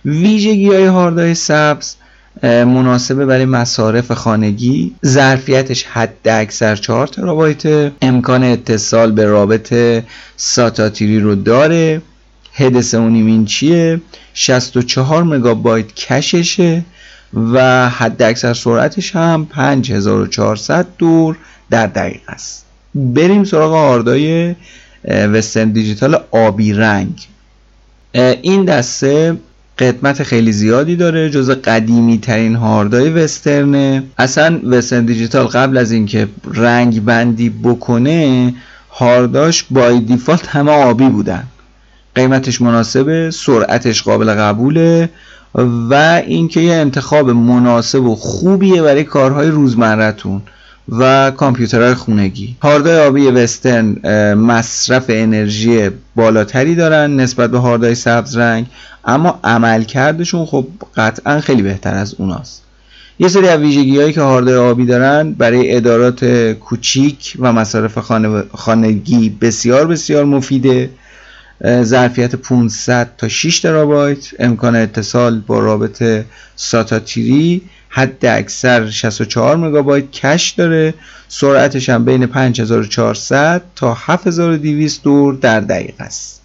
ویژگی های هاردای سبز مناسبه برای مصارف خانگی ظرفیتش حد اکثر 4 ترابایت امکان اتصال به رابط ساتاتیری رو داره هد 3.5 اینچیه 64 مگابایت کششه. و حد اکثر سرعتش هم 5400 دور در دقیقه است. بریم سراغ هاردای وسترن دیجیتال آبی رنگ. این دسته قدمت خیلی زیادی داره جز قدیمی ترین هاردای وسترنه. اصلا وسترن دیجیتال قبل از اینکه رنگ بندی بکنه هارداش بای دیفالت همه آبی بودن. قیمتش مناسبه سرعتش قابل قبوله. و اینکه یه انتخاب مناسب و خوبیه برای کارهای روزمرتون و کامپیوترهای خونگی. هاردای آبی وسترن مصرف انرژی بالاتری دارن نسبت به هاردای سبز رنگ اما عملکردشون خب قطعا خیلی بهتر از اوناست. یه سری از ویژگی هایی که هاردای آبی دارن برای ادارات کوچیک و مصارف خانگی بسیار بسیار مفیده. ظرفیت 500 تا 6 ترابایت امکان اتصال با رابط ساتا تیری حد اکثر 64 مگابایت کش داره. سرعتش هم بین 5400 تا 7200 دور در دقیقه است.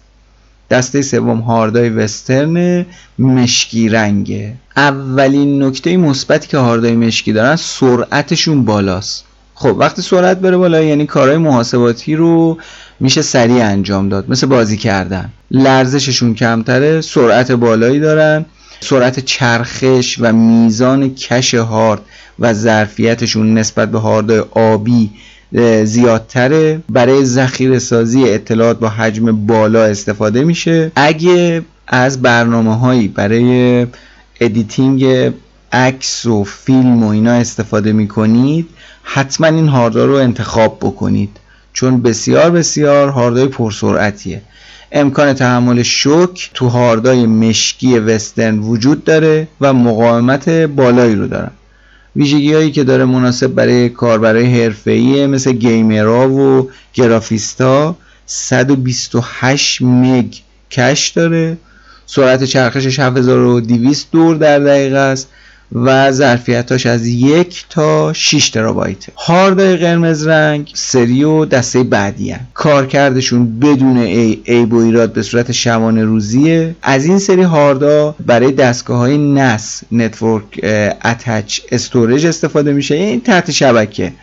دسته سوم هاردای وسترن مشکی رنگه. اولین نکته مثبتی که هاردای مشکی دارن سرعتشون بالاست. خب وقتی سرعت بره بالا یعنی کارهای محاسباتی رو میشه سریع انجام داد. مثل بازی کردن. لرزششون کمتره سرعت بالایی دارن. سرعت چرخش و میزان کش هارد و ظرفیتشون نسبت به هاردای آبی زیادتره. برای ذخیره سازی اطلاعات با حجم بالا استفاده میشه. اگه از برنامه هایی برای editing عکس و فیلم و اینا استفاده می‌کنید حتما این هاردار رو انتخاب بکنید. چون بسیار بسیار هاردای پرسرعتیه. امکان تحمل شوک تو هاردای مشکی وسترن وجود داره و مقاومت بالایی رو دارن. ویژگی هایی که داره مناسب برای کاربرای حرفه‌ای مثل گیمرها و گرافیستا 128 مگ کش داره. سرعت چرخشش 7200 دور در دقیقه است. و ظرفیتاش از یک تا 6 ترابایت هاردای قرمز رنگ سری و دسته بعدی هن. کارکردشون بدون عی, عیب و ایراد به صورت شبانه روزیه. از این سری هاردا برای دستگاه های NAS Network Attach Storage استفاده میشه. این یعنی تحت شبکه.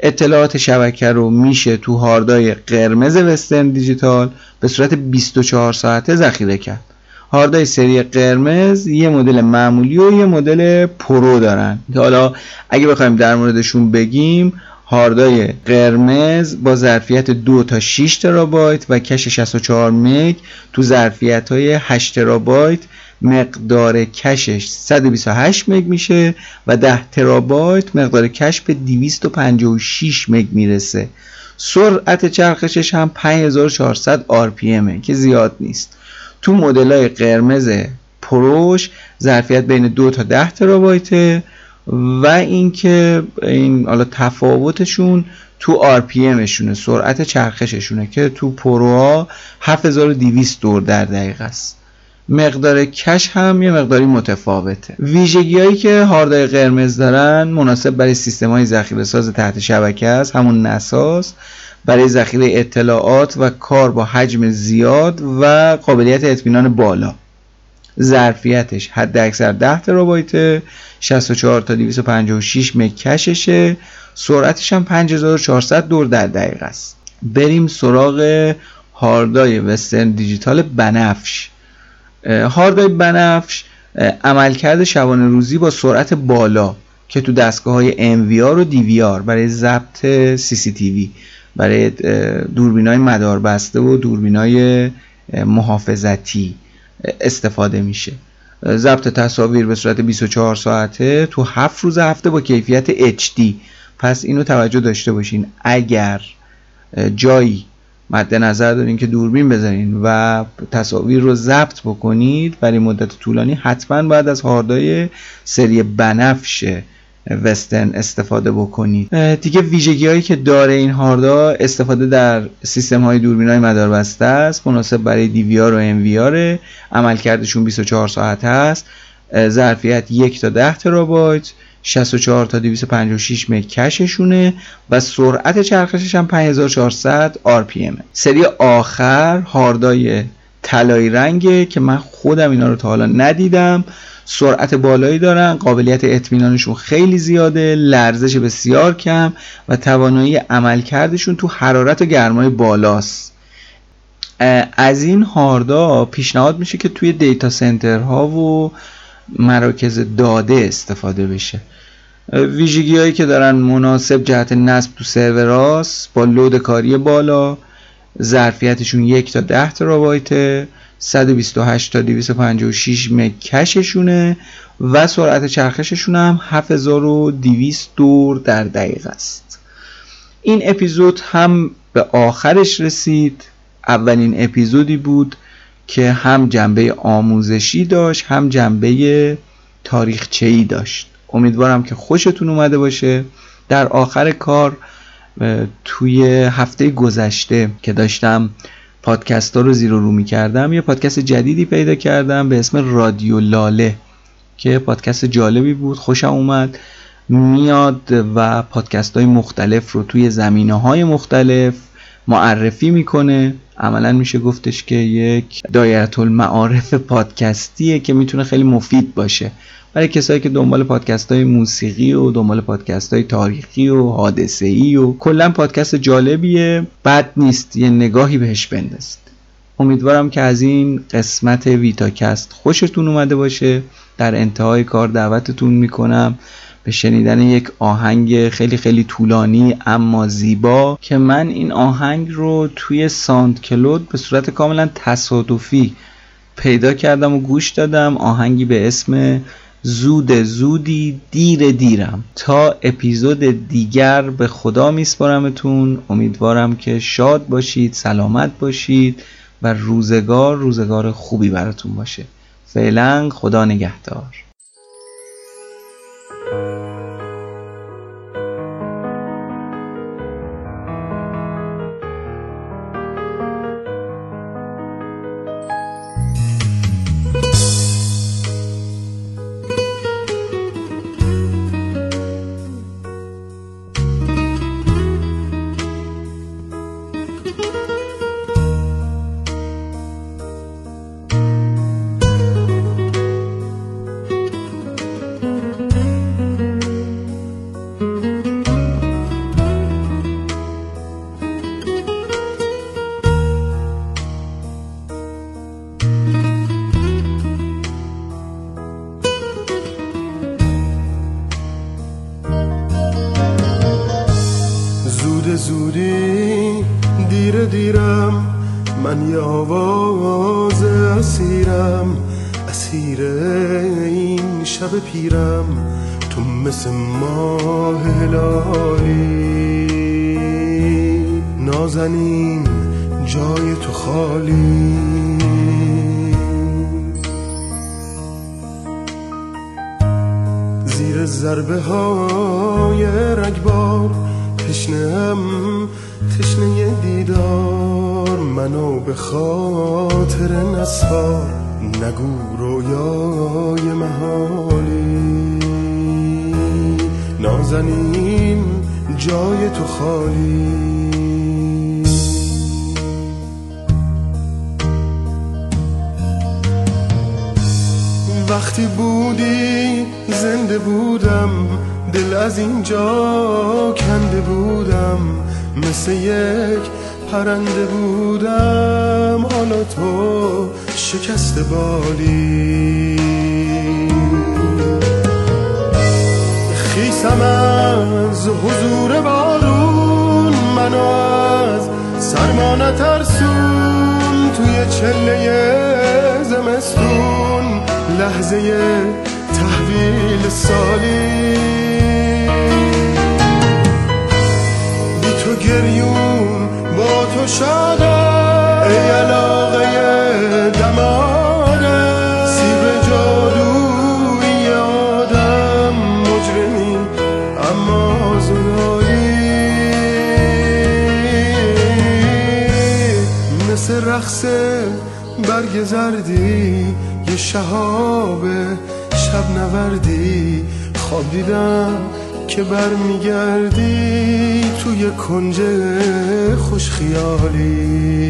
اطلاعات شبکه رو میشه تو هاردای قرمز وسترن دیجیتال به صورت 24 ساعته ذخیره کرد. هاردای سری قرمز یه مدل معمولی و یه مدل Pro دارن. که حالا اگه بخوایم در موردشون بگیم هاردای قرمز با ظرفیت 2 تا 6 ترابایت و کش 64 مگ تو ظرفیت های 8 ترابایت مقدار کشش 128 مگ میشه و 10 ترابایت مقدار کش به 256 مگ می‌رسه. سرعت چرخشش هم 5400 RPM که زیاد نیست. تو مدل قرمز پروش ظرفیت بین 2 تا 10 ترابایت و اینکه این حالا تفاوتشون تو RPM شونه سرعت چرخششونه که تو پروها 7200 دور در دقیقه است. مقدار کش هم یه مقداری متفاوته. ویژگی هایی که هاردای قرمز دارن مناسب برای سیستم های ساز تحت شبکه است. همون نساس برای ذخیره اطلاعات و کار با حجم زیاد و قابلیت اطمینان بالا. ظرفیتش حد اکثر 10 ترابایت 64 تا 256 مکششه سرعتش هم 5400 دور در دقیقه است. بریم سراغ هاردای وسترن دیجیتال بنفش. هاردای بنفش عملکرد شبانه روزی با سرعت بالا که تو دستگاه های MVR و DVR برای ضبط CCTV برای دوربین های مدار بسته و دوربین های محافظتی استفاده میشه. ضبط تصاویر به صورت 24 ساعته تو 7 روز هفته با کیفیت HD پس اینو توجه داشته باشین. اگر جایی مد نظر دارین که دوربین بزنین و تصاویر رو ضبط بکنید برای مدت طولانی حتما باید از هاردای سری بنفش وسترن استفاده بکنید. دیگه ویژگی هایی که داره این هاردا استفاده در سیستم های دوربین های مداربسته است. مناسب برای DVR و MVR عملکردشون 24 ساعت هست. ظرفیت 1 تا 10 ترابایت. 64 تا 256 مکششونه و سرعت چرخشش هم 5400 RPM سری آخر هاردای طلایی رنگه که من خودم اینا رو تا حالا ندیدم. سرعت بالایی دارن قابلیت اطمینانشون خیلی زیاده لرزش بسیار کم و توانایی عملکردشون تو حرارت و گرمای بالاست. از این هاردا پیشنهاد میشه که توی دیتا سنترها و مراکز داده استفاده بشه. ویژگی هایی که دارن مناسب جهت نصب تو سروراس با لود کاری بالا ظرفیتشون یک تا ده ترابایت 128 تا 256 مکششونه و سرعت چرخششون هم 7200 دور در دقیقه است. این اپیزود هم به آخرش رسید. اولین اپیزودی بود که هم جنبه آموزشی داشت هم جنبه تاریخچه‌ای داشت. امیدوارم که خوشتون اومده باشه. در آخر کار توی هفته گذشته که داشتم پادکست ها رو زیر رو می کردم یه پادکست جدیدی پیدا کردم به اسم رادیو لاله که پادکست جالبی بود خوشم اومد. میاد و پادکست های مختلف رو توی زمینه های مختلف معرفی می‌کنه. عملا میشه گفتش که یک دایره المعارف پادکستیه که می‌تونه خیلی مفید باشه. برای کسایی که دنبال پادکست های موسیقی و دنبال پادکست های تاریخی و حادثه ای و کلا پادکست جالبیه بد نیست یه نگاهی بهش بندازید. امیدوارم که از این قسمت ویتاکست خوشتون اومده باشه. در انتهای کار دعوتتون می‌کنم به شنیدن یک آهنگ خیلی خیلی طولانی اما زیبا که من این آهنگ رو توی ساند کلود به صورت کاملا تصادفی پیدا کردم و گوش دادم. آهنگی به اسم زود زودی دیر دیرم. تا اپیزود دیگر به خدا میسپارمتون. امیدوارم که شاد باشید سلامت باشید و روزگار روزگار خوبی براتون باشه. فعلا خدا نگهدار. رویای محالی. نازنین جای تو خالی. وقتی بودی زنده بودم. دل از اینجا کنده بودم. مثل یک پرنده بودم حالا تو شکست بالی. خیسم از حضور بارون منو از سرما نترسون. توی چله زمستون لحظه تحویل سالی. بی تو گریون تو شادم ای علاقه دماغه. سیب جادوی آدم مجرمی. اما زدایی مثل رقص برگ زردی. یه شهاب شب نوردی. خواب دیدم که برمیگردی توی کنج خوش خیالی.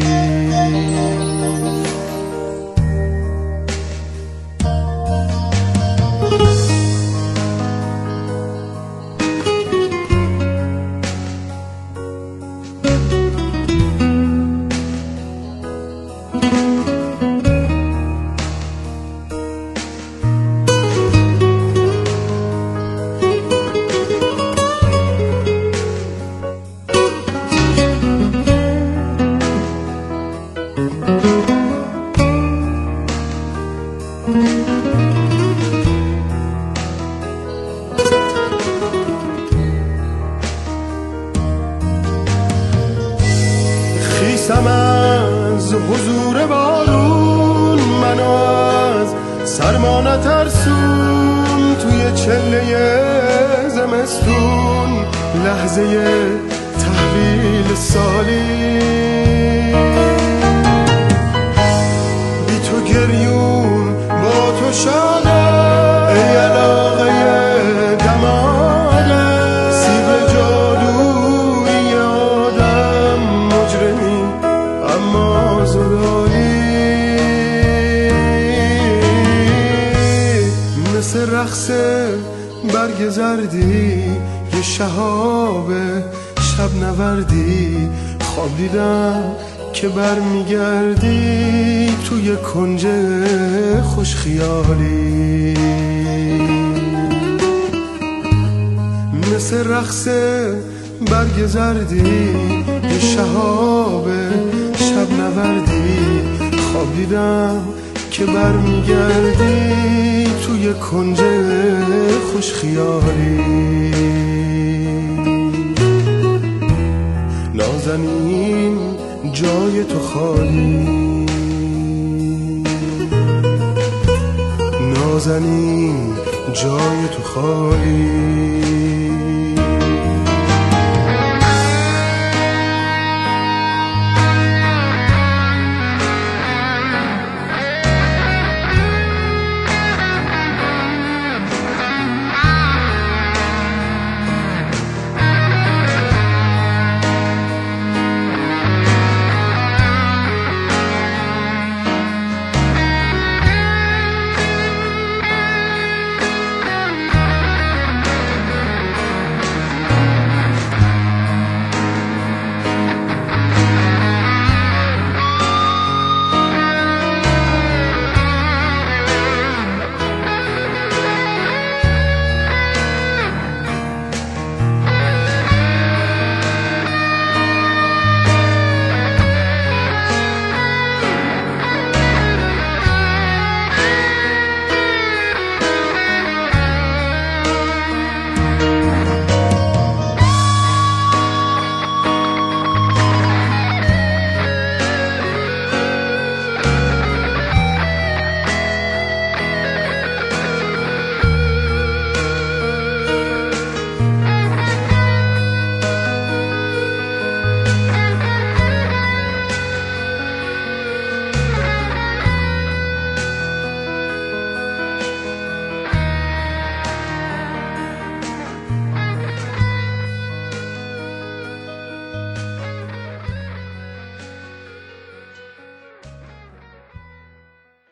زردی یه شهاب شب نوردی. خواب دیدم که برمیگردی توی کنج خوش خیالی. نازنین جای تو خالی. نازنین جای تو خالی.